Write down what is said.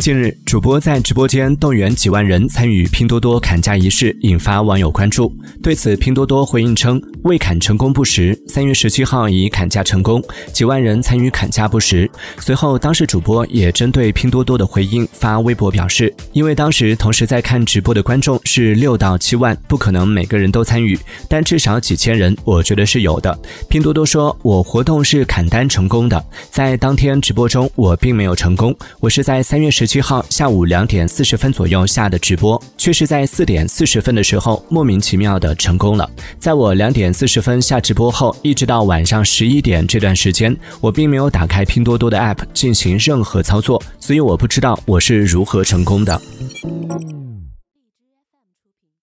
近日，主播在直播间动员几万人参与拼多多砍价仪式，引发网友关注。对此，拼多多回应称未砍成功不实。三月十七号已砍价成功，几万人参与砍价不实。随后，当事主播也针对拼多多的回应发微博表示，因为当时同时在看直播的观众是六到七万，不可能每个人都参与，但至少几千人，我觉得是有的。拼多多说，我活动是砍单成功的，在当天直播中我并没有成功，我是在三月十。七号下午两点四十分左右下的直播，却是在四点四十分的时候莫名其妙的成功了。在我两点四十分下直播后，一直到晚上十一点这段时间，我并没有打开拼多多的 App 进行任何操作，所以我不知道我是如何成功的。